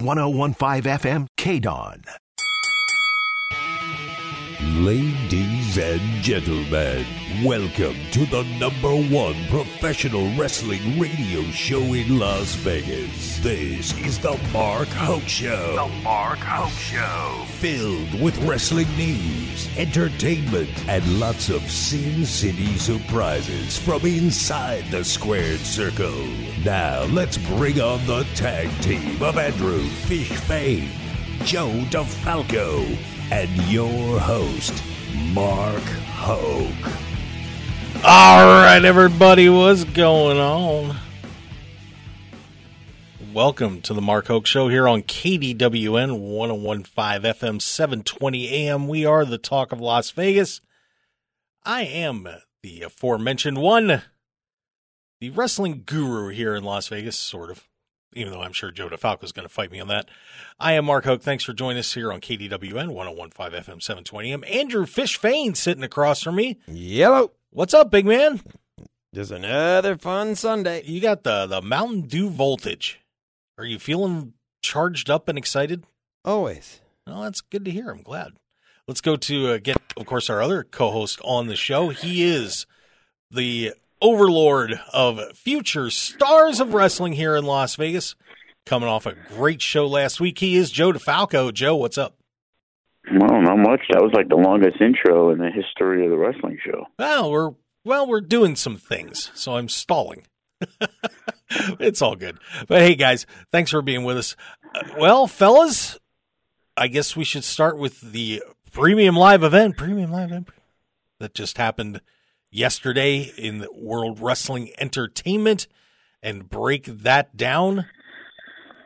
1015 FM, KDWN. Ladies and gentlemen, welcome to the number one professional wrestling radio show in Las Vegas. This is the Mark Hoke Show. The Mark Hoke Show. Filled with wrestling news, entertainment, and lots of Sin City surprises from inside the squared circle. Now, let's bring on the tag team of Andrew Fish Joe DeFalco, and your host, Mark Hoke. All right, everybody, what's going on? Welcome to the Mark Hoke Show here on KDWN 1015 FM 720 AM. We are the talk of Las Vegas. I am the aforementioned one, the wrestling guru here in Las Vegas, sort of, even though I'm sure Joe DeFalco is going to fight me on that. I am Mark Hoke. Thanks for joining us here on KDWN 1015 FM 720 AM. Andrew Fish Fain sitting across from me. Yellow. What's up, big man? Just another fun Sunday. You got the the Mountain Dew voltage. Are you feeling charged up and excited? Always. Well, that's good to hear. I'm glad. Let's go to uh, get, of course, our other co-host on the show. He is the overlord of future stars of wrestling here in Las Vegas. Coming off a great show last week, he is Joe DeFalco. Joe, what's up? Well, not much. That was like the longest intro in the history of the wrestling show. Well, we're well, we're doing some things, so I'm stalling. it's all good. But hey, guys, thanks for being with us. Uh, well, fellas, I guess we should start with the premium live event, premium live event that just happened yesterday in the World Wrestling Entertainment and break that down.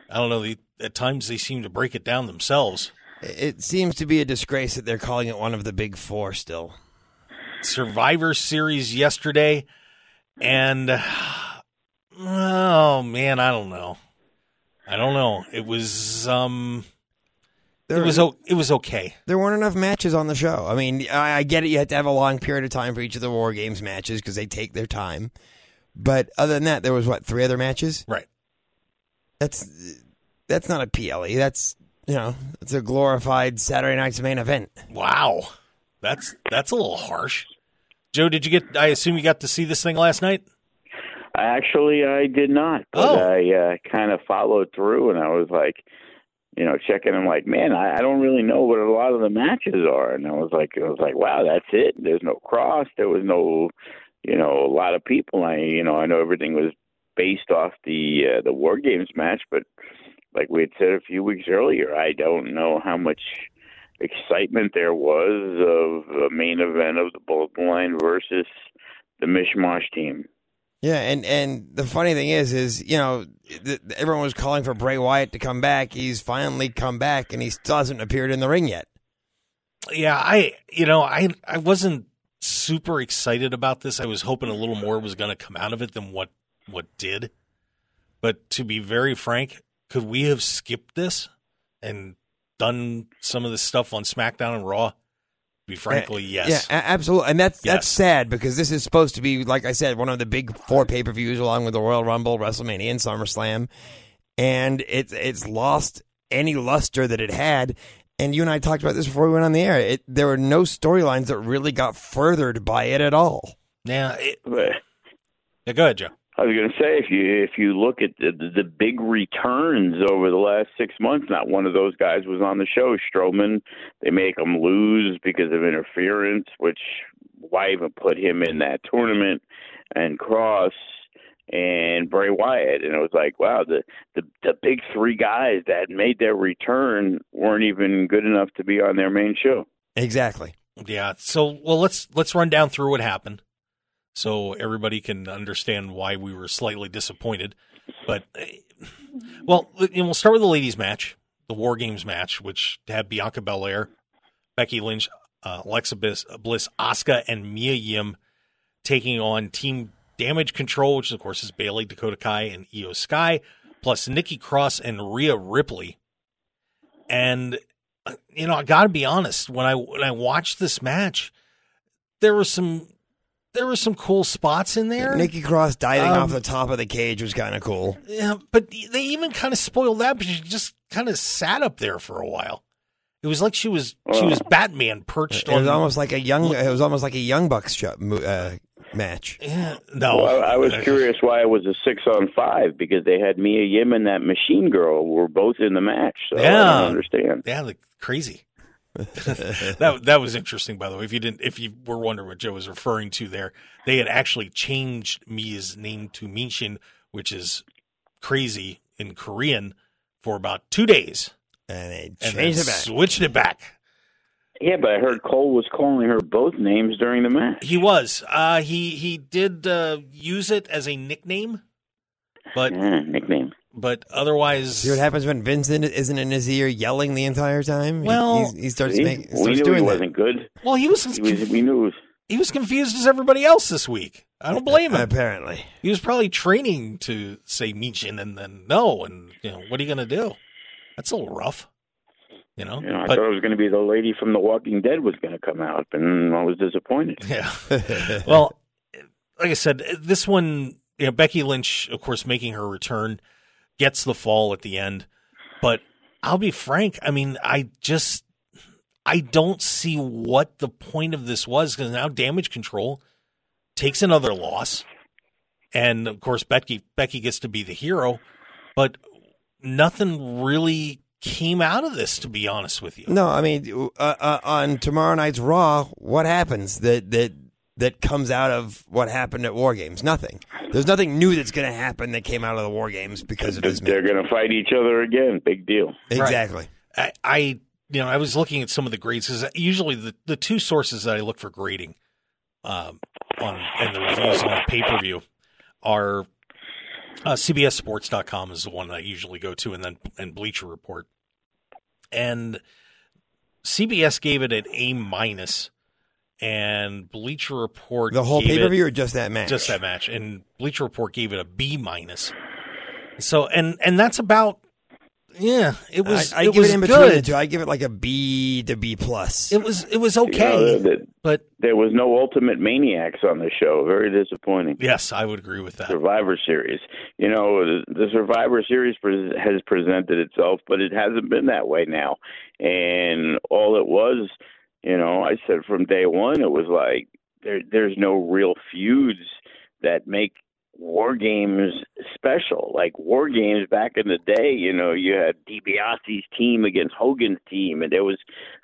I don't know. The, at times they seem to break it down themselves. It seems to be a disgrace that they're calling it one of the big four still. Survivor Series yesterday, and oh man, I don't know. I don't know. It was um, There, it was it was okay. there weren't enough matches on the show. I mean, I, I get it. You have to have a long period of time for each of the War Games matches because they take their time. But other than that, there was what three other matches. Right. That's that's not a PLE. That's you know, it's a glorified Saturday night's main event. Wow, that's that's a little harsh. Joe, did you get? I assume you got to see this thing last night. Actually, I did not, but Oh. I uh, kind of followed through, and I was like, you know, checking. I'm like, man, I, I don't really know what a lot of the matches are, and I was like, I was like, wow, that's it. There's no Kross. There was no, you know, a lot of people. I, you know, I know everything was based off the uh, the War Games match, but like we had said a few weeks earlier, I don't know how much excitement there was of a main event of the Bloodline versus the Mishmash team. Yeah, and and the funny thing is, is you know, th- everyone was calling for Bray Wyatt to come back. He's finally come back, and he still hasn't appeared in the ring yet. Yeah, I you know I I wasn't super excited about this. I was hoping a little more was going to come out of it than what what did. But to be very frank, could we have skipped this and done some of this stuff on SmackDown and Raw? To be eh, frankly, yes. Yeah, a- absolutely, and that's that's sad because this is supposed to be, like I said, one of the big four pay per views, along with the Royal Rumble, WrestleMania, and SummerSlam, and it's it's lost any luster that it had. And you and I talked about this before we went on the air. It, there were no storylines that really got furthered by it at all. Yeah, it, But yeah, go ahead, Joe. I was going to say, if you if you look at the, the the big returns over the last six months, not one of those guys was on the show. Strowman, they make him lose because of interference, which why even put him in that tournament? And Kross and Bray Wyatt, and it was like, wow, the the the big three guys that made their return weren't even good enough to be on their main show. Exactly. Yeah. So, well, let's let's run down through what happened, so everybody can understand why we were slightly disappointed. But, eh, well, we'll start with the ladies' match, the War Games match, which had Bianca Belair, Becky Lynch, uh, Alexa Bliss, Bliss, Asuka, and Mia Yim taking on Team Damage Control, which of course is Bayley, Dakota Kai, and Iyo Sky, plus Nikki Cross and Rhea Ripley. And uh, you know, I got to be honest. When I when I watched this match, there were some there were some cool spots in there. Nikki Cross diving Um, off the top of the cage was kind of cool. Yeah, but they even kind of spoiled that, but she just kind of sat up there for a while. It was like she was she was Batman perched on. It was on. almost like a young. It was almost like a young bucks show, uh, match. yeah, no, Well, I, I was curious why it was a six on five because they had Mia Yim and that Machine Girl were both in the match. So I Yeah. don't understand. Yeah, like crazy. that that was interesting, by the way. If you didn't, if you were wondering what Joe was referring to there, they had actually changed Mia's name to Michin, which is crazy in Korean, for about two days, And they and then changed it back. switched it back. Yeah, but I heard Cole was calling her both names during the match. He was. Uh, he he did uh, use it as a nickname, but Yeah, nickname. But otherwise, See what happens when Vincent isn't in his ear yelling the entire time? Well- he's- he, starts See? making we knew doing he wasn't good. well, he was He was, we knew. It was, he was confused as everybody else this week. I don't blame him. Apparently, He was probably training to say Michin and then no, and you know what are you going to do? That's a little rough, you know. you know, I but thought it was going to be the lady from The Walking Dead was going to come out, and I was disappointed. yeah, well, like I said, this one, you know, Becky Lynch, of course, making her return, gets the fall at the end, but I'll be frank. I mean, I just I don't see what the point of this was because now Damage Control takes another loss, and of course Becky Becky gets to be the hero, but nothing really came out of this. To be honest with you, no. I mean, uh, uh, on tomorrow night's Raw, what happens that that that comes out of what happened at War Games? Nothing. There's nothing new that's going to happen that came out of the War Games because of this. They're going to fight each other again. Big deal. Exactly. I, I you know I was looking at some of the grades because usually the the two sources that I look for grading um, on and the reviews on pay per view are uh, CBSSports.com is the one that I usually go to, and then and Bleacher Report. And CBS gave it an A minus, and Bleacher Report The whole gave pay per view or just that match? just that match, and Bleacher Report gave it a B minus. So and and that's about yeah. It was I, I it give was it in between good. the two. I give it like a B to B plus. It was it was You know, okay, that- but there was no Ultimate Maniacs on the show. Very disappointing. yes, I would agree with that. Survivor Series. You know, the- the Survivor Series pres has presented itself, but it hasn't been that way now. And all it was, you know, I said from day one, it was like there, there's no real feuds that make war games special. Like war games back in the day, you know, you had DiBiase's team against Hogan's team, and there was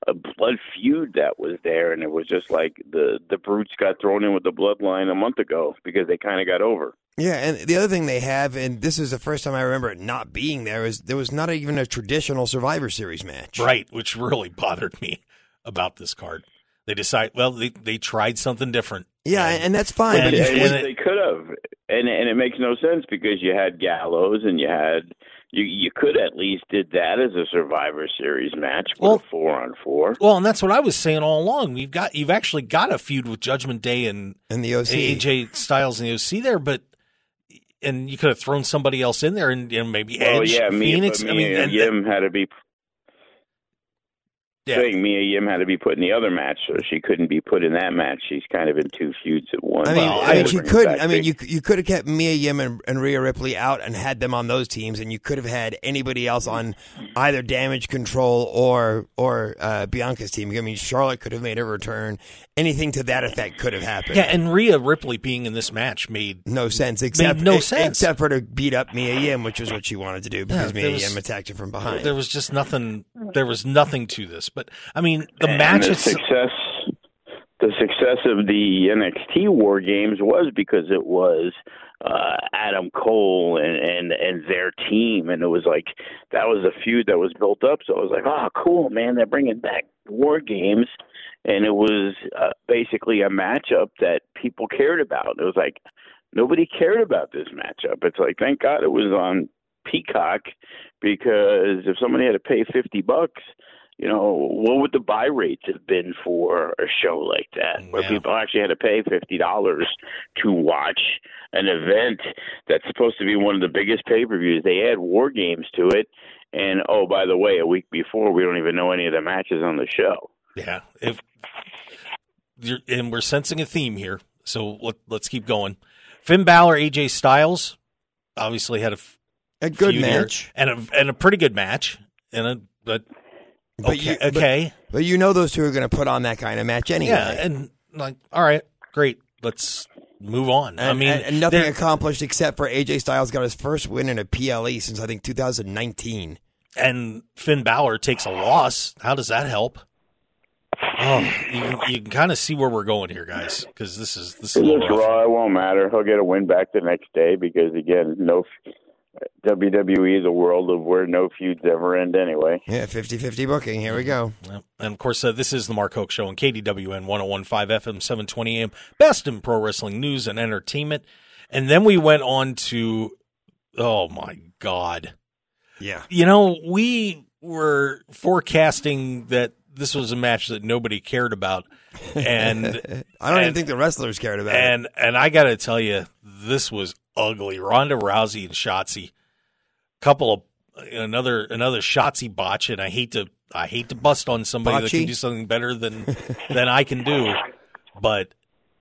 a blood feud that was there, and it was just like the the brutes got thrown in with the bloodline a month ago because they kind of got over. Yeah, and the other thing they have, and this is the first time I remember it not being there, is there was not even a traditional Survivor Series match. Right, which really bothered me about this card. They decide well they they tried something different. Yeah, And- and that's fine. and- but Yeah, and it- they could have, and and it makes no sense because you had Gallows and you had you you could at least did that as a Survivor Series match with Well- a four on four. Well, and that's what I was saying all along. We've got you've actually got a feud with Judgment Day and and the OC. AJ Styles and the OC there, but and you could have thrown somebody else in there and you know, maybe Well, Edge, yeah, Mia, Phoenix. but I mean, and- Yim had to be yeah, saying Mia Yim had to be put in the other match, so she couldn't be put in that match. She's kind of in two feuds at once. I mean, Well, I mean, she couldn't. I mean, you you could have kept Mia Yim and, and Rhea Ripley out and had them on those teams, and you could have had anybody else on either Damage Control or or uh, Bianca's team. I mean, Charlotte could have made a return. Anything to that effect could have happened. yeah, and Rhea Ripley being in this match made no sense except no sense. except for to beat up Mia Yim, which was what she wanted to do because Yeah, Mia was- Yim attacked her from behind. there was just nothing. There was nothing to this. But I mean, the and match the success the success of the NXT War Games was because it was uh, Adam Cole and, and and their team, and it was like that was a feud that was built up. So I was like, oh, cool, man, they're bringing back War Games, and it was uh, basically a matchup that people cared about. It was like nobody cared about this matchup. It's like thank God it was on Peacock because if somebody had to pay fifty bucks you know, what would the buy rates have been for a show like that, where Yeah. people actually had to pay fifty dollars to watch an event that's supposed to be one of the biggest pay per views? They add war games to it, and oh, by the way, a week before, we don't even know any of the matches on the show. Yeah, if you're, and we're sensing a theme here. So let, let's keep going. Finn Balor, AJ Styles, obviously had a, f- A good feud here, match. and a and a pretty good match. And a but But okay, you- but- okay, But you know those two are going to put on that kind of match anyway. yeah, and like all right, great. Let's move on. And, I mean, and, and nothing accomplished except for AJ Styles got his first win in a PLE since I think 2019. and Finn Balor takes a loss. How does that help? Oh, you can, you can kind of see where we're going here, guys, because this is this is a It's little rough. Raw. It won't matter. He'll get a win back the next day because again, no WWE is a world of where no feuds ever end anyway. Yeah, 50-50 booking. Here we go. Yep. And of course, uh, this is the Mark Hoke Show on KDWN 1015 FM 720 AM, best in pro wrestling news and entertainment. And then we went on to, oh my God. Yeah. You know, we were forecasting that this was a match that nobody cared about. And I don't even think the wrestlers cared about it. and and I got to tell you, this was ugly. Ronda Rousey and Shotzi, couple of another another Shotzi botch, and I hate to I hate to bust on somebody that can do something better than than I can do, but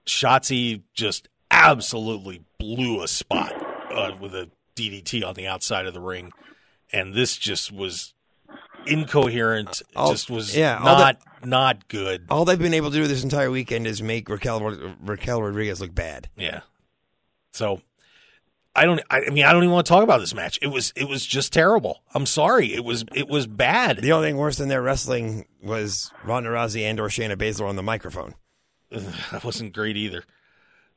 Shotzi just absolutely blew a spot uh, with a DDT on the outside of the ring, and this just was incoherent. All- just was yeah, not not good. All they've been able to do this entire weekend is make Raquel Raquel Rodriguez look bad. Yeah. So I don't I, I mean I don't even want to talk about this match. It was it was just terrible. I'm sorry. It was it was bad. The only thing worse than their wrestling was Ronda Rousey and or Shayna Baszler on the microphone. Ugh, that wasn't great either.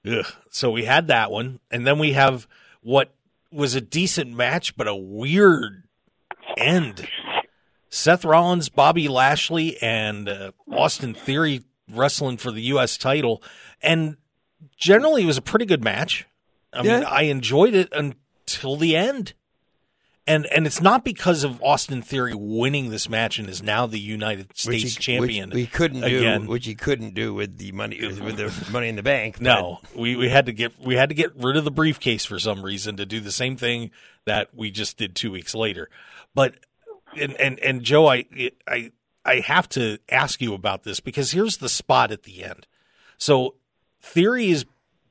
Ugh. So we had that one and then we have what was a decent match but a weird end. Seth Rollins, Bobby Lashley and uh, Austin Theory wrestling for the US title and generally it was a pretty good match. I mean, I enjoyed it until the end. And and it's not because of Austin Theory winning this match and is now the United States he, champion. Which we couldn't do, again. which he couldn't do with the money with the money in the bank. but- No, we, we had to get we had to get rid of the briefcase for some reason to do the same thing that we just did two weeks later. But and and and Joe, I I I have to ask you about this because here's the spot at the end. So Theory is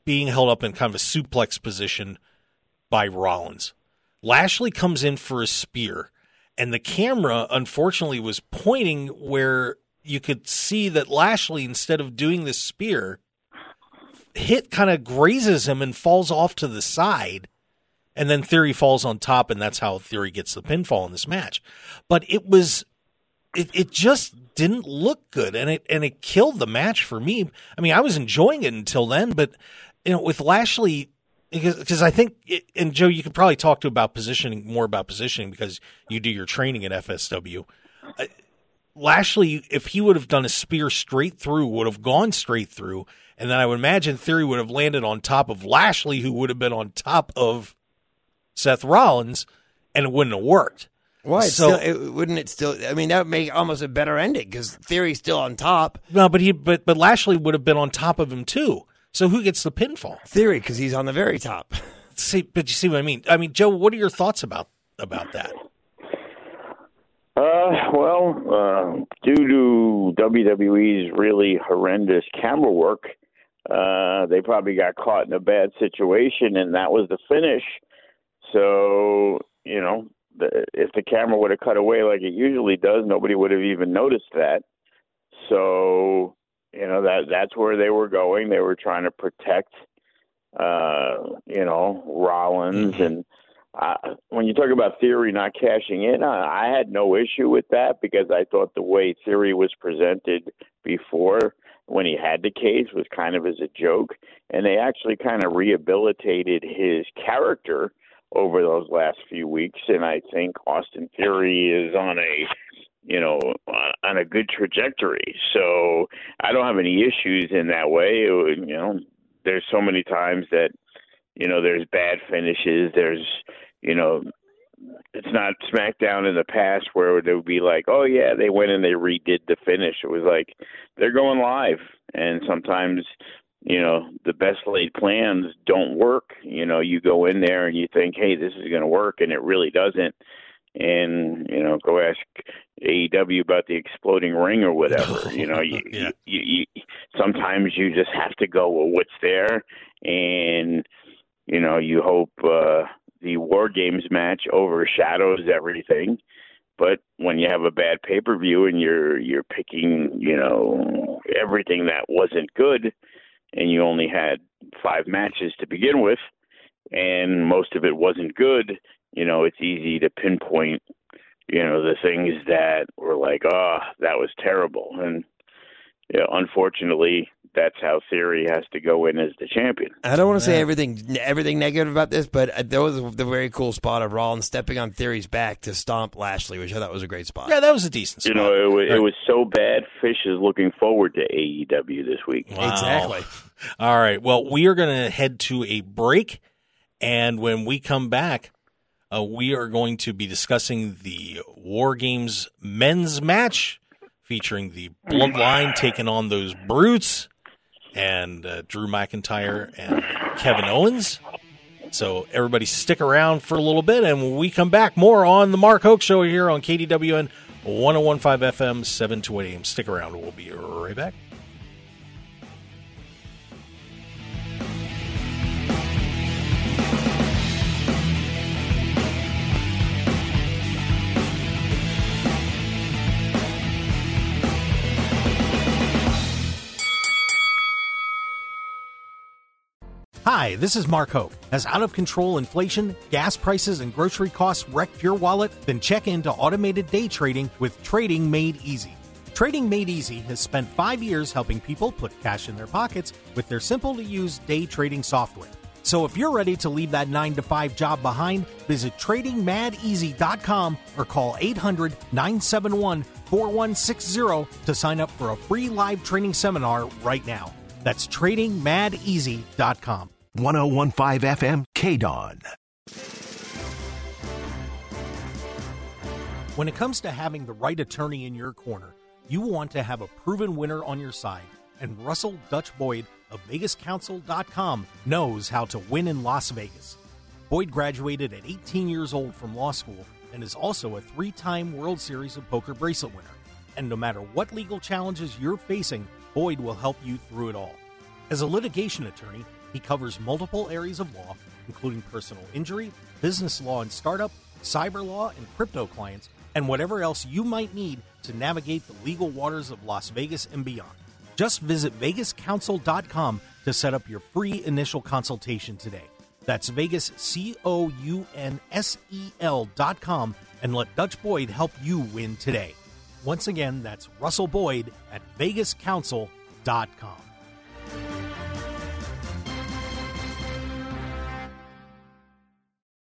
being held up in kind of a suplex position by Rollins. Lashley comes in for a spear, and the camera unfortunately was pointing where you could see that Lashley, instead of doing the spear, hit kind of grazes him and falls off to the side. And then Theory falls on top, and that's how Theory gets the pinfall in this match. But it was, it, it just didn't look good, and it and it killed the match for me. I mean, I was enjoying it until then, but you know, with Lashley, because I think, it, and Joe, you could probably talk to about positioning more about positioning because you do your training at FSW. Lashley, if he would have done a spear straight through, would have gone straight through, and then I would imagine Theory would have landed on top of Lashley, who would have been on top of Seth Rollins, and it wouldn't have worked. Why? So- still, it, wouldn't it still? I mean, that would make almost a better ending because Theory's still on top. No, but he, but but Lashley would have been on top of him too. So who gets the pinfall? Theory because he's on the very top. See, but you see what I mean? I mean, Joe, what are your thoughts about about that? Uh, well, uh, due to WWE's really horrendous camera work, uh, they probably got caught in a bad situation, and that was the finish. So, you know, the, if the camera would have cut away like it usually does, nobody would have even noticed that. So, you know, that that's where they were going. They were trying to protect, uh, you know, Rollins and uh, when you talk about Theory not cashing in, I, I had no issue with that because I thought the way Theory was presented before when he had the case was kind of as a joke, and they actually kind of rehabilitated his character over those last few weeks, and I think Austin Theory is on a you know uh, on a good trajectory. So I don't have any issues in that way. It you know, there's so many times that you know there's bad finishes there's you know it's not smackdown in the past where they would be like oh yeah they went and they redid the finish it was like they're going live and sometimes you know the best laid plans don't work you know you go in there and you think hey this is going to work and it really doesn't and you know go ask AEW about the exploding ring or whatever. you know, you, Yeah. you, you, you sometimes you just have to go with what's there, and you know you hope uh, the War Games match overshadows everything. But when you have a bad pay per view and you're you're picking, you know, everything that wasn't good, and you only had five matches to begin with, and most of it wasn't good, you know, it's easy to pinpoint, you know, the things that were like, oh, that was terrible. And you know, unfortunately, that's how Theory has to go in as the champion. I don't want to say everything everything negative about this, but uh, there was the very cool spot of Rollins stepping on Theory's back to stomp Lashley, which I thought was a great spot. Yeah, that was a decent You spot. know, it, wa- Right. it was so bad. Fish is looking forward to AEW this week. Wow. Exactly. All right. Well, we are going to head to a break. And when we come back, uh, we are going to be discussing the War Games men's match featuring the Bloodline taking on those Brutes and uh, Drew McIntyre and Kevin Owens. So everybody stick around for a little bit. And when we come back, more on the Mark Hoke Show here on KDWN 1015 FM, 7 to 8 a.m. Stick around. We'll be right back. Hi, this is Mark Hoke. Has out of control inflation, gas prices, and grocery costs wrecked your wallet? Then check into automated day trading with Trading Made Easy. Trading Made Easy has spent five years helping people put cash in their pockets with their simple to use day trading software. So if you're ready to leave that 9 to 5 job behind, visit tradingmadeasy.com or call 800 971 4160 to sign up for a free live training seminar right now. That's tradingmadeasy.com. 1015 FM KDWN. When it comes to having the right attorney in your corner, you want to have a proven winner on your side, and Russell Dutch Boyd of VegasCounsel.com knows how to win in Las Vegas. Boyd graduated at 18 years old from law school and is also a three time World Series of Poker bracelet winner. And no matter what legal challenges you're facing, Boyd will help you through it all. As a litigation attorney, he covers multiple areas of law, including personal injury, business law and startup, cyber law, and crypto clients, and whatever else you might need to navigate the legal waters of Las Vegas and beyond. Just visit VegasCounsel.com to set up your free initial consultation today. That's Vegas, C O U N S E L.com, and let Dutch Boyd help you win today. Once again, that's Russell Boyd at VegasCounsel.com.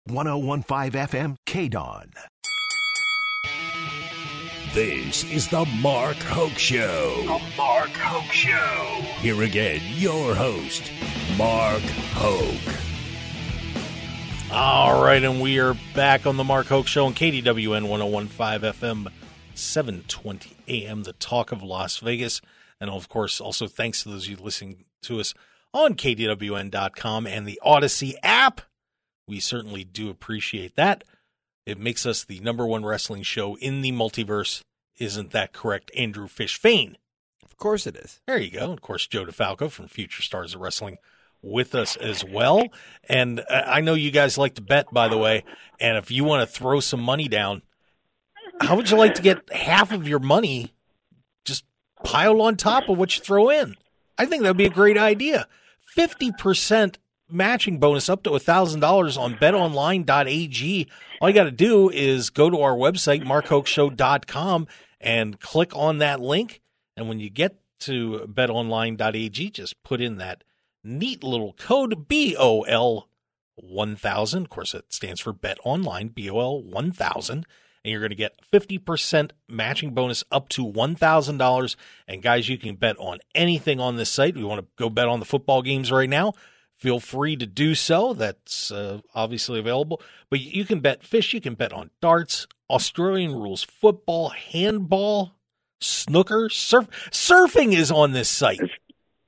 One zero one five FM KDWN. This is the Mark Hoke Show. The Mark Hoke Show. Here again, your host, Mark Hoke. All right, and we are back on the Mark Hoke Show on KDWN 1015 FM, 720 AM, the talk of Las Vegas. And of course, also thanks to those of you listening to us on KDWN.com and the Odyssey app. We certainly do appreciate that. It makes us the number one wrestling show in the multiverse. Isn't that correct, Andrew Fish Fain? Of course it is. There you go. Of course, Joe DeFalco from Future Stars of Wrestling with us as well. And I know you guys like to bet, by the way. And if you want to throw some money down, how would you like to get half of your money just piled on top of what you throw in? I think that would be a great idea. 50% matching bonus up to $1,000 on betonline.ag. All you got to do is go to our website, markhokeshow.com, and click on that link. And when you get to betonline.ag, just put in that neat little code BOL 1000. Of course, it stands for Bet Online, BOL 1000. And you're going to get 50% matching bonus up to $1,000. And guys, you can bet on anything on this site. We want to go bet on the football games right now. Feel free to do so. That's uh, obviously available. But you can bet fish, you can bet on darts, Australian rules football, handball, snooker, surf. Surfing is on this site.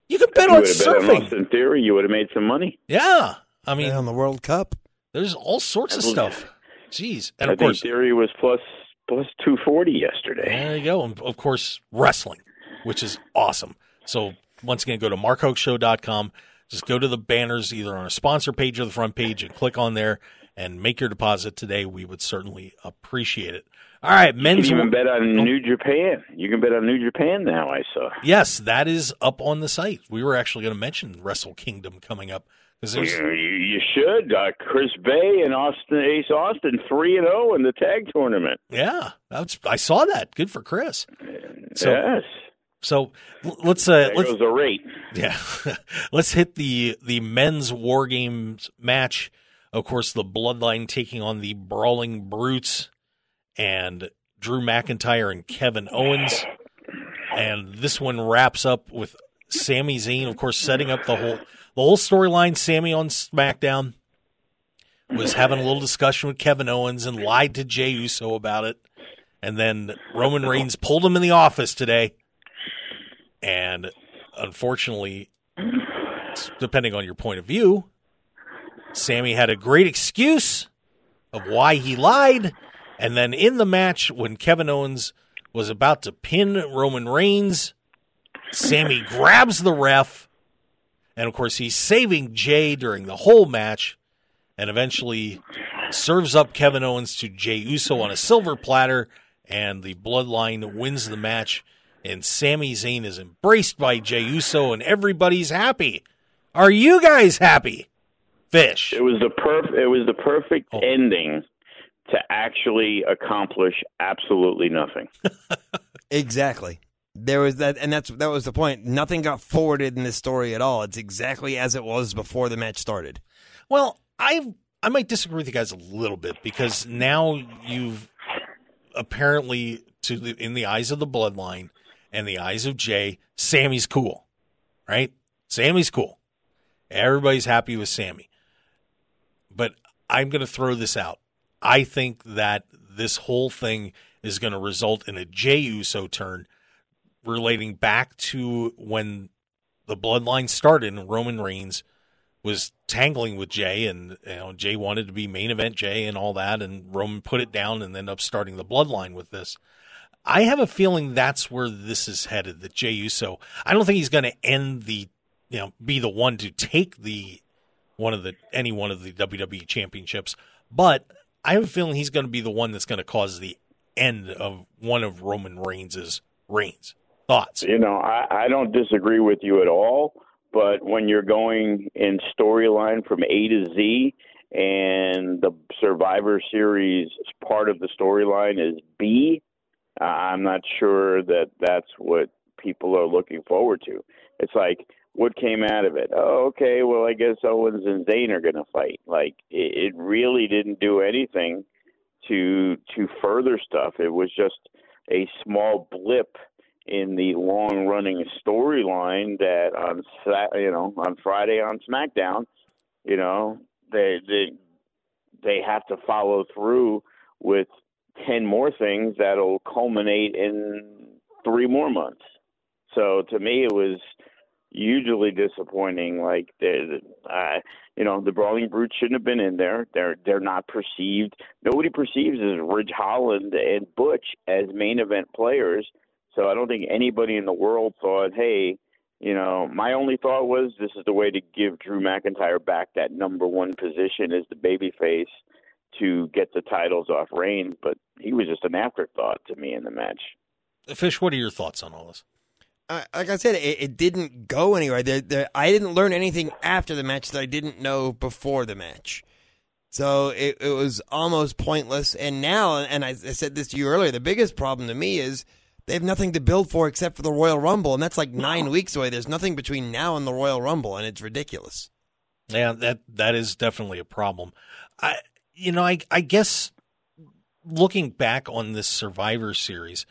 You can bet you on would have bet on surfing. Austin Theory, you would have made some money. Yeah. I mean, And on the World Cup. there's all sorts of stuff. Jeez. And I of think course, Theory was plus plus 240 yesterday. There you go. And of course, wrestling, which is awesome. So once again, go to markhokeshow.com. Just go to the banners either on a sponsor page or the front page and click on there and make your deposit today. We would certainly appreciate it. All right, men's. You can even bet on Oh. New Japan. You can bet on New Japan now. I saw. Yes, that is up on the site. We were actually going to mention Wrestle Kingdom coming up because You, should. Uh, Chris Bey and Austin Ace Austin three and zero in the tag tournament. yeah, that's I saw that. Good for Chris. So yes, so let's uh there let's the rate. Yeah. Let's hit the the men's war games match. Of course, the bloodline taking on the brawling brutes and Drew McIntyre and Kevin Owens. And this one wraps up with Sami Zayn, of course, setting up the whole the whole storyline. Sami on SmackDown was having a little discussion with Kevin Owens and lied to Jey Uso about it. And then Roman Reigns pulled him in the office today. And unfortunately, depending on your point of view, Sami had a great excuse of why he lied. And then in the match, when Kevin Owens was about to pin Roman Reigns, Sami grabs the ref. And of course, he's saving Jey during the whole match and eventually serves up Kevin Owens to Jey Uso on a silver platter. And the bloodline wins the match. And Sami Zayn is embraced by Jey Uso, and everybody's happy. Are you guys happy? Fish. It was the perf- It was the perfect Oh. ending to actually accomplish absolutely nothing. Exactly. There was that, and that's that was the point. Nothing got forwarded in this story at all. It's exactly as it was before the match started. Well, I I might disagree with you guys a little bit because now you've apparently to the, in the eyes of the bloodline and the eyes of Jey, Sami's cool, right? Sami's cool. Everybody's happy with Sami. But I'm going to throw this out. I think that this whole thing is going to result in a Jey Uso turn relating back to when the bloodline started and Roman Reigns was tangling with Jey, and you know Jey wanted to be main event Jey and all that, and Roman put it down and ended up starting the bloodline with this. I have a feeling that's where this is headed. That Jey Uso, I don't think he's going to end the, you know, be the one to take the one of the any one of the WWE championships, but I have a feeling he's going to be the one that's going to cause the end of one of Roman Reigns' reigns. Thoughts? You know, I, I don't disagree with you at all. But when you're going in storyline from A to Z, and the Survivor Series part of the storyline is B, I'm not sure that that's what people are looking forward to. It's like, what came out of it? Oh, okay, well, I guess Owens and Zayn are going to fight. Like, it, it really didn't do anything to to further stuff. It was just a small blip in the long running storyline that on you know on Friday on SmackDown, you know they they they have to follow through with ten more things that'll culminate in three more months. So to me, it was hugely disappointing. Like the, uh, you know, the Brawling Brutes shouldn't have been in there. They're they're not perceived. Nobody perceives as Ridge Holland and Butch as main event players. So I don't think anybody in the world thought, hey, you know, my only thought was this is the way to give Drew McIntyre back that number one position as the babyface to get the titles off Reigns, but he was just an afterthought to me in the match. Fish, what are your thoughts on all this? Uh, like I said, it, it didn't go anywhere. There, there, I didn't learn anything after the match that I didn't know before the match. So it, it was almost pointless. And now, and I, I said this to you earlier, the biggest problem to me is they have nothing to build for except for the Royal Rumble, and that's like nine weeks away. There's nothing between now and the Royal Rumble, and it's ridiculous. Yeah, that that is definitely a problem. I you know, I I guess looking back on this Survivor series,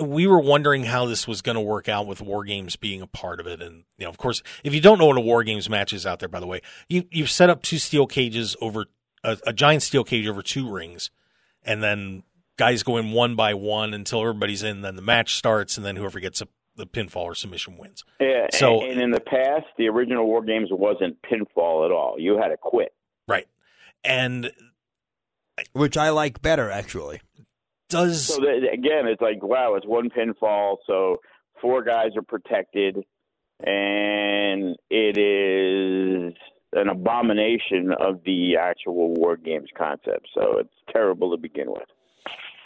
we were wondering how this was going to work out with War Games being a part of it, and you know, of course, if you don't know what a War Games match is out there, by the way, you you've set up two steel cages over a, a giant steel cage over two rings, and then guys go in one by one until everybody's in. Then the match starts, and then whoever gets a, the pinfall or submission wins. Yeah, So- and, and in the past, the original War Games wasn't pinfall at all. You had to quit. Right, and Which I like better, actually. does So that, again, it's like wow, it's one pinfall, so four guys are protected, and it is an abomination of the actual war games concept. So it's terrible to begin with.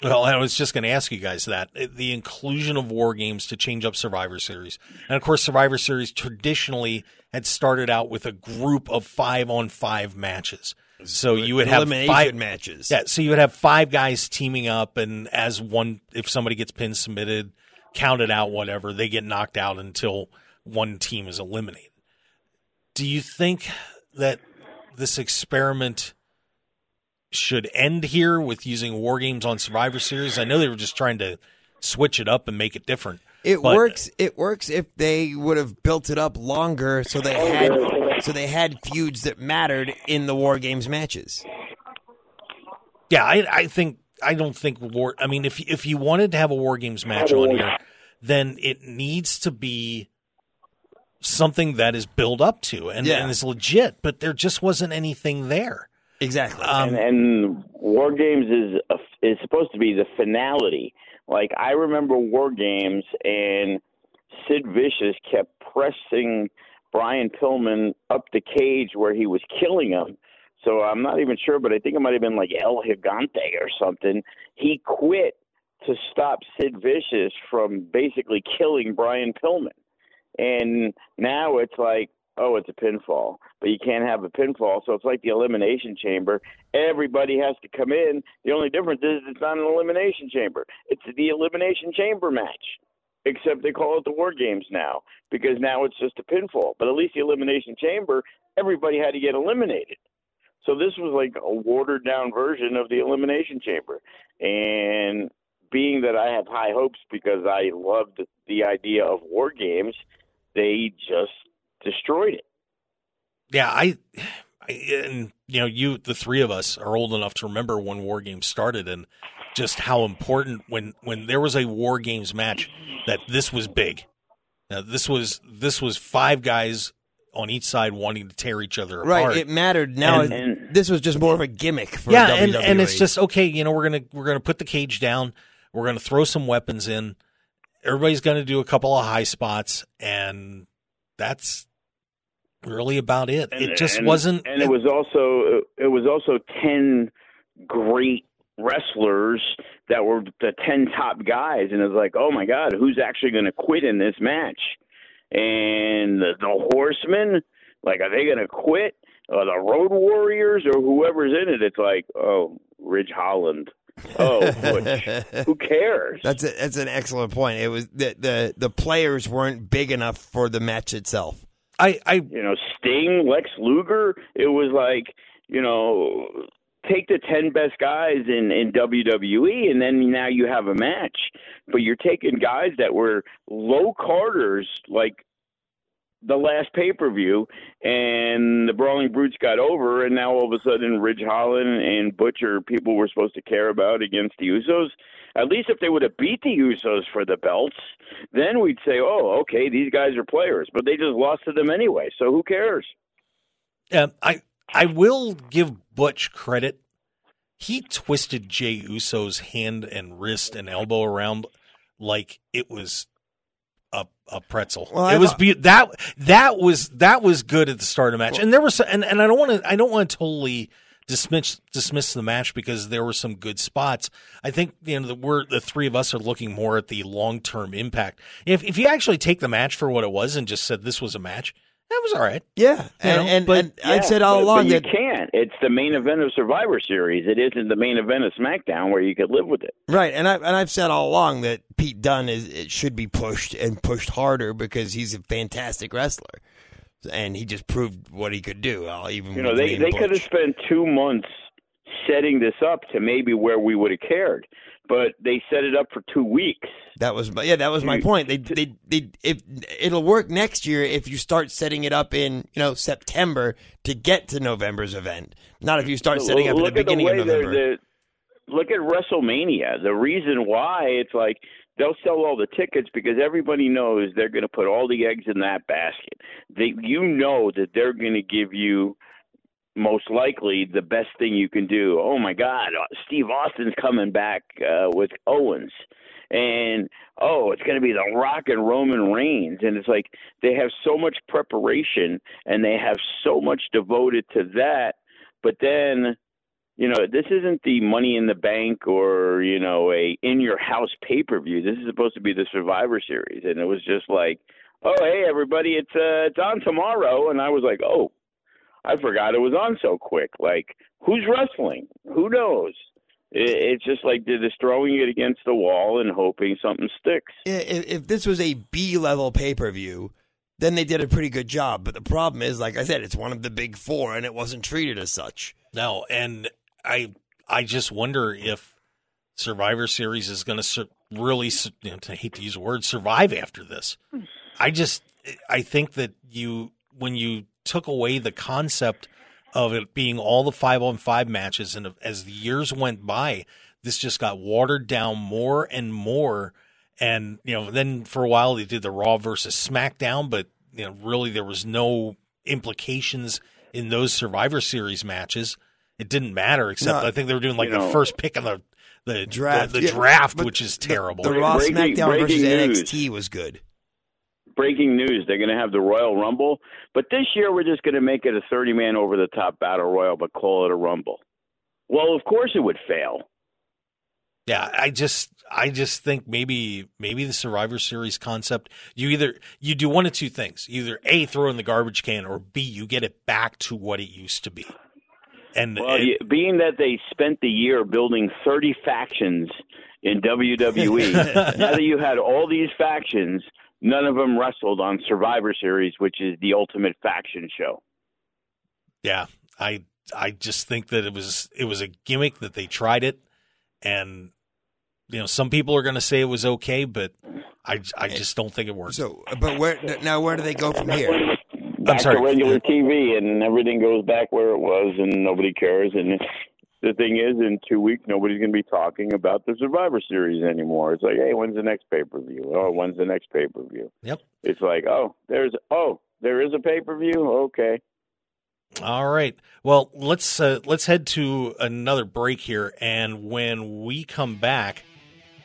Well, I was just going to ask you guys that eh, the inclusion of war games to change up Survivor Series, and of course, Survivor Series traditionally had started out with a group of five on five matches. So you would have five matches. Yeah, so you would have five guys teaming up, and as one, if somebody gets pin submitted, counted out, whatever, they get knocked out until one team is eliminated. Do you think that this experiment should end here with using war games on Survivor Series? I know they were just trying to switch it up and make it different. It But- works. It works if they would have built it up longer, so they had so they had feuds that mattered in the war games matches. Yeah, I, I think I don't think war. I mean, if if you wanted to have a war games match on here, then it needs to be something that is built up to and, Yeah. and is legit. But there just wasn't anything there. Exactly. Um, and, and War Games is a, is supposed to be the finality. Like I remember War Games, and Sid Vicious kept pressing Brian Pillman up the cage where he was killing him. So I'm not even sure, but I think it might have been like El Gigante or something. He quit to stop Sid Vicious from basically killing Brian Pillman. And now it's like, oh, it's a pinfall, but you can't have a pinfall. So it's like the elimination chamber. Everybody has to come in. The only difference is it's not an elimination chamber. It's the elimination chamber match. Except they call it the War Games now because now it's just a pinfall. But at least the elimination chamber, everybody had to get eliminated. So this was like a watered down version of the elimination chamber. And being that I have high hopes because I loved the idea of war games, they just destroyed it. Yeah, I, and you know, you the three of us are old enough to remember when war games started and just how important when when there was a war games match that this was big. Now, this was this was five guys on each side wanting to tear each other right. apart. It mattered. Now And- it- this was just more of a gimmick for yeah, WWE. and and it's just okay. You know, we're gonna we're gonna put the cage down. We're gonna throw some weapons in. Everybody's gonna do a couple of high spots, and that's really about it. And- it just and- wasn't. And it was also it was also ten great wrestlers that were the ten top guys, and it's like, oh my god, who's actually going to quit in this match? And the, the Horsemen, like, are they going to quit? Or the Road Warriors, or whoever's in it? It's like, oh, Ridge Holland. Oh, Butch. who cares? That's a, that's an excellent point. It was the, the the players weren't big enough for the match itself. I I you know, Sting, Lex Luger. It was like, you know, take the 10 best guys in, in WWE, and then now you have a match. But you're taking guys that were low carders, like the last pay per view, and the Brawling Brutes got over, and now all of a sudden Ridge Holland and Butcher, people were supposed to care about against the Usos. At least if they would have beat the Usos for the belts, then we'd say, oh, okay, these guys are players. But they just lost to them anyway, so who cares? Yeah, I I will give Butch credit. He twisted Jey Uso's hand and wrist and elbow around like it was a a pretzel. Well, it was be- that that was that was good at the start of the match. and there was and, and I don't want to I don't want to totally dismiss dismiss the match because there were some good spots. I think you know the we're the three of us are looking more at the long term impact. If if you actually take the match for what it was and just said this was a match, that was all right. Yeah, and, know, and, but- and I've said all but, along but you that can't. It's the main event of Survivor Series. It isn't the main event of SmackDown where you could live with it. right, and I and I've said all along that Pete Dunne is it should be pushed and pushed harder because he's a fantastic wrestler, and he just proved what he could do. even You know, they they could have spent two months setting this up to maybe where we would have cared, but they set it up for two weeks. That was yeah, that was my point. They they they if it'll work next year if you start setting it up in you know September to get to November's event, not if you start setting up at the beginning the of November. they're- the- look at WrestleMania. The reason why it's like they'll sell all the tickets because everybody knows they're going to put all the eggs in that basket. They, you know that they're going to give you most likely the best thing you can do. Oh my God, uh, Steve Austin's coming back uh, with Owens, and oh, it's going to be The Rock and Roman Reigns, and it's like they have so much preparation and they have so much devoted to that, but then. You know, this isn't the Money in the Bank or you know a in your house pay per view. This is supposed to be the Survivor Series, and it was just like, oh hey everybody, it's uh, it's on tomorrow, and I was like, oh, I forgot it was on so quick. Like, who's wrestling? Who knows? It, it's just like they're just throwing it against the wall and hoping something sticks. If, if this was a B level pay per view, then they did a pretty good job. But the problem is, like I said, it's one of the big four, and it wasn't treated as such. No, and I I just wonder if Survivor Series is going to su- really, su- you know, I hate to use the word, survive after this. Hmm. I just I think that you when you took away the concept of it being all the five on five matches, and as the years went by, this just got watered down more and more. And you know, then for a while they did the Raw versus SmackDown, but you know, really there was no implications in those Survivor Series matches. It didn't matter, except No. I think they were doing like You the first pick in the the Draft, the, the yeah, draft, but which is terrible. The, Raw Breaking- SmackDown versus news. NXT was good. Breaking news: They're going to have the Royal Rumble, but this year we're just going to make it a thirty-man over-the-top battle royal, but call it a Rumble. Well, of course it would fail. Yeah, I just I just think maybe maybe the Survivor Series concept you either you do one of two things. Either A throw in the garbage can or B you get it back to what it used to be. And, Well, and- being that they spent the year building 30 factions in WWE, now that you had all these factions, none of them wrestled on Survivor Series, which is the ultimate faction show. yeah, I I just think that it was it was a gimmick that they tried it and you know some people are going to say it was okay but I I eh, just don't think it worked. So, but where now? Where do they go from here? Back sorry. to regular TV, and everything goes back where it was, and nobody cares. And the thing is, in two weeks, nobody's going to be talking about the Survivor Series anymore. It's like, hey, when's the next pay per view? Oh, when's the next pay per view? Yep. It's like, oh, there's, oh, there is a pay per view. Okay. All right. Well, let's uh, let's head to another break here, and when we come back,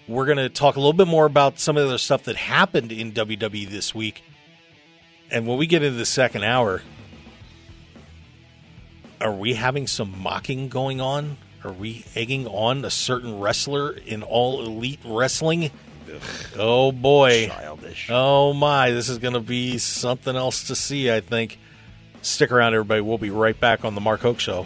we're going to talk a little bit more about some of the other stuff that happened in WWE this week. And when we get into the second hour, are we having some mocking going on? Are we egging on a certain wrestler in all elite wrestling? Oh boy. Childish. Oh my, this is going to be something else to see, I think. Stick around, everybody. We'll be right back on The Mark Hoke Show.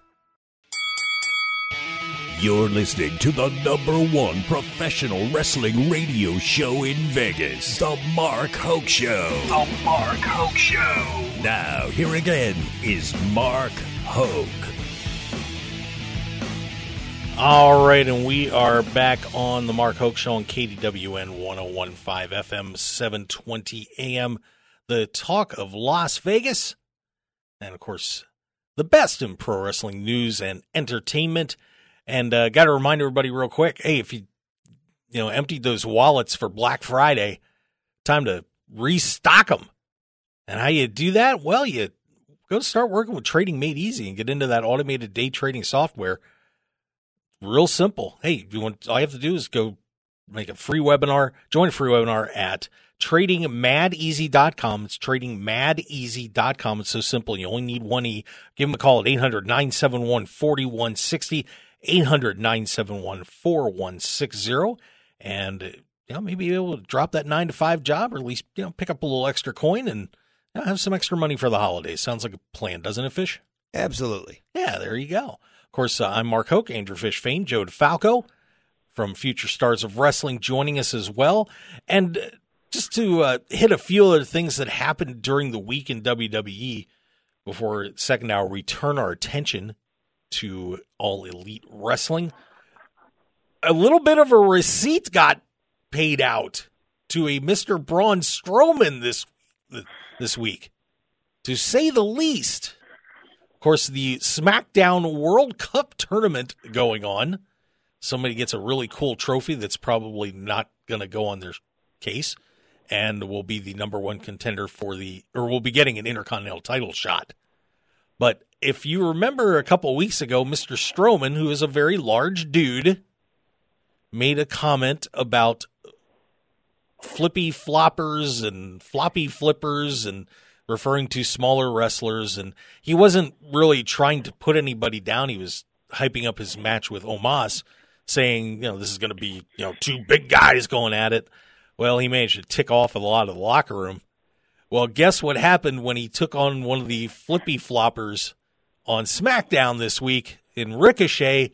You're listening to the number one professional wrestling radio show in Vegas, The Mark Hoke Show. The Mark Hoke Show. Now, here again is Mark Hoke. All right, and we are back on the Mark Hoke Show on KDWN 1015 FM 720 AM, the talk of Las Vegas. And of course, the best in pro wrestling news and entertainment. And uh, got to remind everybody real quick hey, if you you know emptied those wallets for Black Friday, time to restock them. And how you do that? Well, you go start working with Trading Made Easy and get into that automated day trading software real simple. Hey, you want all you have to do is go make a free webinar. Join a free webinar at tradingmadeasy.com. It's tradingmadeasy.com. It's so simple. You only need one E. Give them a call at 800 971 4160. 800 971 4160. And, you know, maybe be able to drop that nine to five job or at least, you know, pick up a little extra coin and you know, have some extra money for the holidays. Sounds like a plan, doesn't it, Fish? Absolutely. Yeah, there you go. Of course, uh, I'm Mark Hoke, Andrew Fish Fain, Joe DeFalco from Future Stars of Wrestling joining us as well. And uh, just to uh, hit a few other things that happened during the week in WWE before second hour, we turn our attention to All Elite Wrestling. A little bit of a receipt got paid out to a Mr. Braun Strowman this this week, to say the least. Of course, the SmackDown World Cup tournament going on. Somebody gets a really cool trophy that's probably not going to go on their case and will be the number one contender for the, or will be getting an Intercontinental title shot. But if you remember a couple weeks ago, Mr. Strowman, who is a very large dude, made a comment about flippy floppers and floppy flippers and referring to smaller wrestlers. And he wasn't really trying to put anybody down. He was hyping up his match with Omos, saying, you know, this is going to be, you know, two big guys going at it. Well, he managed to tick off a lot of the locker room. Well, guess what happened when he took on one of the flippy floppers on SmackDown this week in Ricochet?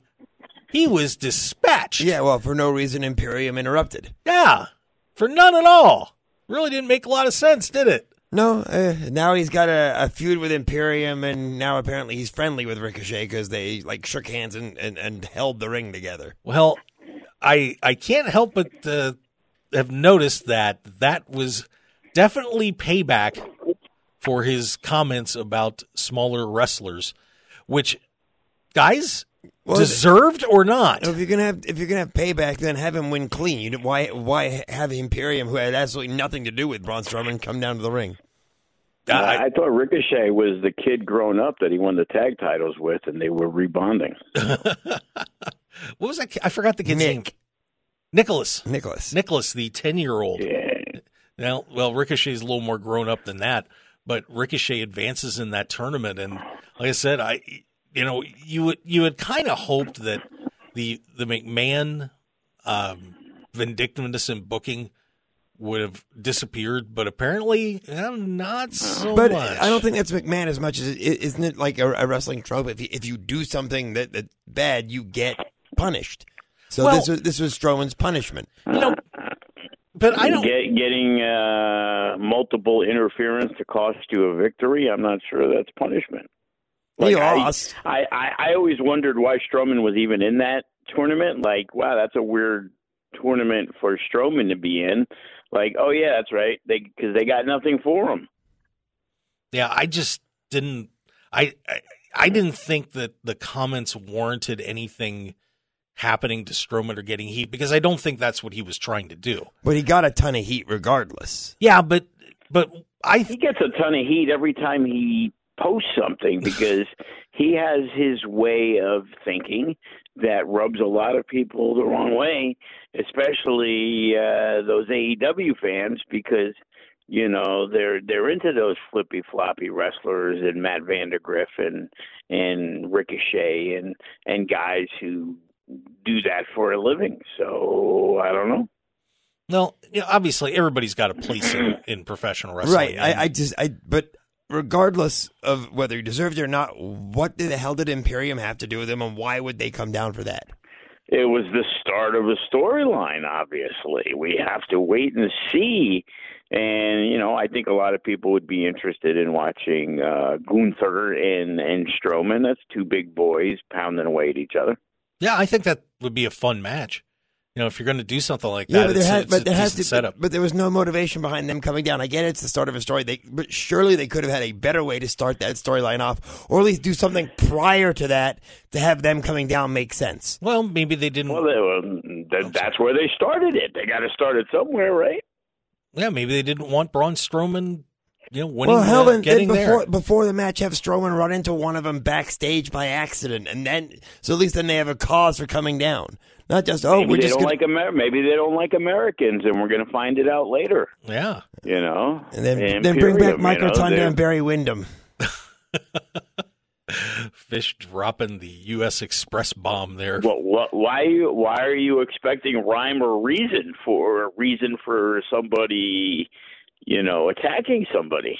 He was dispatched. Yeah, well, for no reason, Imperium interrupted. Yeah, for none at all. Really didn't make a lot of sense, did it? No, uh, now he's got a, a, feud with Imperium, and now apparently he's friendly with Ricochet because they like shook hands and, and, and, held the ring together. Well, I I can't help but uh, have noticed that that was definitely payback for his comments about smaller wrestlers, which guys well, deserved or not. If you're gonna have if you're gonna have payback, then have him win clean. You why why have Imperium, who had absolutely nothing to do with Braun Strowman, come down to the ring? I, I thought Ricochet was the kid grown up that he won the tag titles with, and they were rebonding. what was that? I forgot the kid's Nick. name. Nicholas. Nicholas. Nicholas, the ten year old. Yeah. Now, well, Ricochet's a little more grown up than that, but Ricochet advances in that tournament, and like I said, I you know, you would you had kind of hoped that the the McMahon um, vindictiveness in booking would have disappeared, but apparently eh, not so but much. I don't think that's McMahon as much as it, isn't it like a, a wrestling trope? If you, if you do something that that's bad, you get punished. So Well- this was this was Strowman's punishment. you know, but I don't. Get, getting uh, multiple interference to cost you a victory. I'm not sure that's punishment. he Like, I- lost. I, I I always wondered why Strowman was even in that tournament. Like, wow, that's a weird tournament for Strowman to be in. Like, oh yeah, that's right. They because they got nothing for him. Yeah, I just didn't. I, I I didn't think that the comments warranted anything happening to Strowman or getting heat because I don't think that's what he was trying to do. but he got a ton of heat regardless. Yeah, but but I He gets a ton of heat every time he posts something because he has his way of thinking that rubs a lot of people the wrong way, especially uh, those AEW fans because you know they're they're into those flippy floppy wrestlers and Matt Vandergriff and and Ricochet and and guys who do that for a living. So I don't know. no, you know, obviously everybody's got a place in, in professional wrestling. Right. I, I just I but regardless of whether he deserved it or not, what the hell did Imperium have to do with him, and why would they come down for that? It was the start of a storyline, obviously. We have to wait and see. And, you know, I think a lot of people would be interested in watching uh, Gunther and, and Strowman. That's two big boys pounding away at each other. Yeah, I think that would be a fun match. You know, if you're going to do something like Yeah, that, but there, it's, has, it's but a there has to setup. But there was no motivation behind them coming down. I get it, it's the start of a story. They, but surely they could have had a better way to start that storyline off, or at least do something prior to that to have them coming down make sense. well, maybe they didn't. Well, they, were- that, that's where they started it. They got to start it somewhere, right? yeah, maybe they didn't want Braun Strowman you know, winning, well, hell, uh, then, getting then before there. before the match, have Strowman run into one of them backstage by accident, and then so at least then they have a cause for coming down. Not just oh, maybe we're they just don't gonna, like Amer- Maybe they don't like Americans, and we're going to find it out later. Yeah. You know, and then then bring back Imperium, Mike you know, Rotunda and Barry Windham. Fish dropping the U.S. Express bomb there. What, what, why? you- Why are you expecting rhyme or reason for reason for somebody, you know, attacking somebody?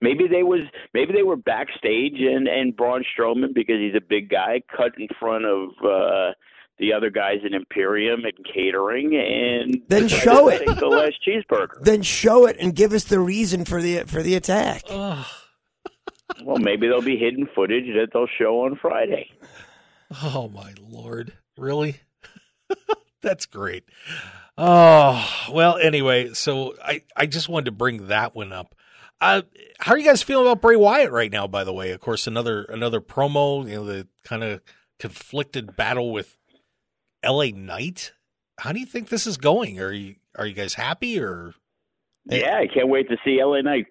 Maybe they was maybe they were backstage and and Braun Strowman because he's a big guy cut in front of uh the other guys in Imperium and catering and Then show it. the last cheeseburger. Then show it and give us the reason for the for the attack. Ugh. Well, maybe there'll be hidden footage that they'll show on Friday. Oh my lord! Really? That's great. Oh well. Anyway, so I I just wanted to bring that one up. Uh, how are you guys feeling about Bray Wyatt right now? By the way, of course, another another promo. You know the kind of conflicted battle with L.A. Knight. How do you think this is going? Are you are you guys happy or Yeah, I can't wait to see LA Knight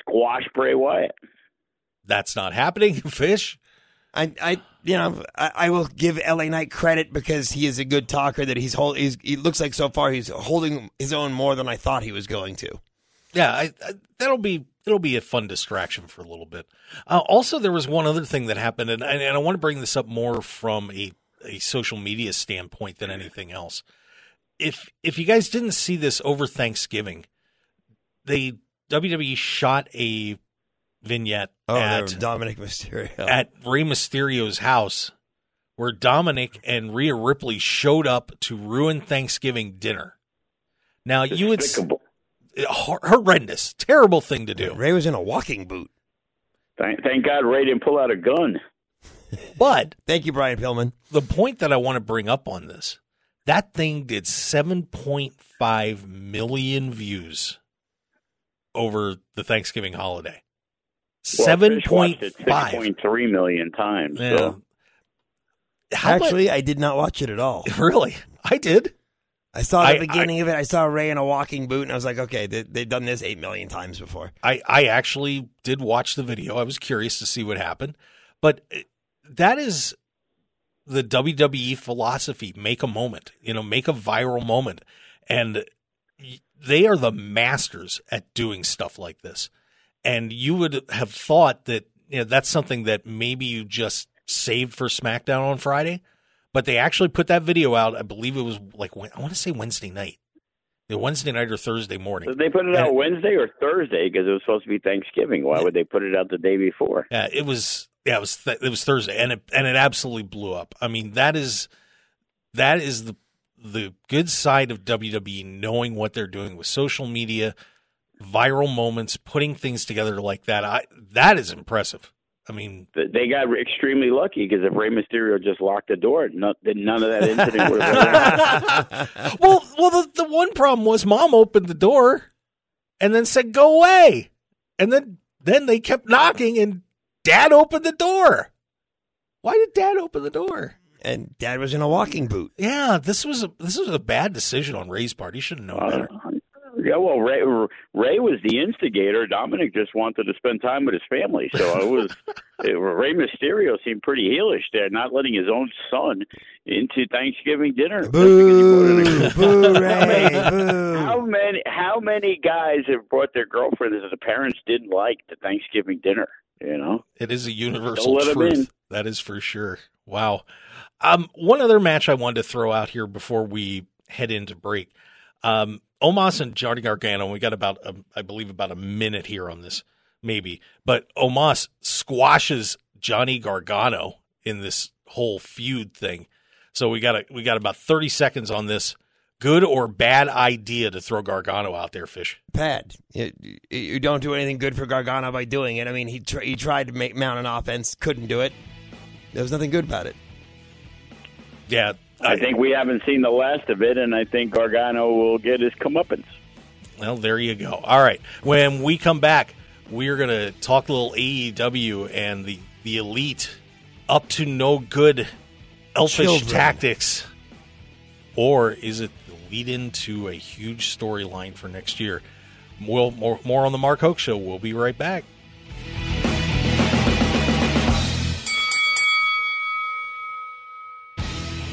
squash Bray Wyatt. that's not happening? Fish. I, I, you know, I, I will give LA Knight credit because he is a good talker. That he's hold, he's, he looks like so far he's holding his own more than I thought he was going to. Yeah, I, I, that'll be it'll be a fun distraction for a little bit. Uh, also, there was one other thing that happened, and, and I want to bring this up more from a a social media standpoint than anything else. If if you guys didn't see this over Thanksgiving, they WWE shot a vignette Oh, at Dominik Mysterio. at Rey Mysterio's house, where Dominik and Rhea Ripley showed up to ruin Thanksgiving dinner. Now you would s- Despicable. horrendous, terrible thing to do. Rey was in a walking boot. Thank, thank God Rey didn't pull out a gun. But Thank you, Brian Pillman. the point that I want to bring up on this, that thing did 7.5 million views over the Thanksgiving holiday. Well, Fish 7.5. 6.3 million times. Yeah. So. How mu- Actually, I did not watch it at all. really? I did. I saw the I- beginning of it. I saw Rey in a walking boot, and I was like, okay, they, they've done this eight million times before. I, I actually did watch the video. I was curious to see what happened. But uh, that is the WWE philosophy make a moment, you know, make a viral moment. And they are the masters at doing stuff like this. And you would have thought that, you know, that's something that maybe you just saved for SmackDown on Friday. But they actually put that video out. I believe it was like, I want to say Wednesday night. The Wednesday night or Thursday morning. Did they put it out Wednesday or Thursday? Because it was supposed to be Thanksgiving. Why would they put it out the day before? Yeah, it was. Yeah, it was. Th- it was Thursday, and it and it absolutely blew up. I mean, that is that is the the good side of WWE knowing what they're doing with social media, viral moments, putting things together like that. I that is impressive. I mean, They got extremely lucky because if Rey Mysterio just locked the door, no, then none of that incident would have happened. well, well, the the one problem was Mom opened the door, and then said go away, and then then they kept knocking, and Dad opened the door. Why did Dad open the door? And Dad was in a walking boot. Yeah, this was a this was a bad decision on Rey's part. He should have known Uh, better. Yeah, well, Rey, Rey was the instigator. Dominik just wanted to spend time with his family. So it was it, Rey Mysterio seemed pretty heelish there, not letting his own son into Thanksgiving dinner. just because he Boo, boo, How Rey, many- boo. How many how many guys have brought their girlfriends that the parents didn't like to Thanksgiving dinner? You know, It is a universal Don't let 'em in. truth. That is for sure. Wow. Um, one other match I wanted to throw out here before we head into break. Um, Omos and Johnny Gargano. We got about, a, I believe, about a minute here on this, maybe. But Omos squashes Johnny Gargano in this whole feud thing. So we got a, we got about thirty seconds on this. Good or bad idea to throw Gargano out there, fish? Bad. You, you don't do anything good for Gargano by doing it. I mean, he tr- he tried to make mount an offense, couldn't do it. There was nothing good about it. Yeah, I think we haven't seen the last of it, and I think Gargano will get his comeuppance. Well, there you go. All right. When we come back, we're going to talk a little AEW and the, the elite up to no good elfish Children. tactics. Or is it the lead into a huge storyline for next year? We'll more more on the Mark Hoke Show. We'll be right back.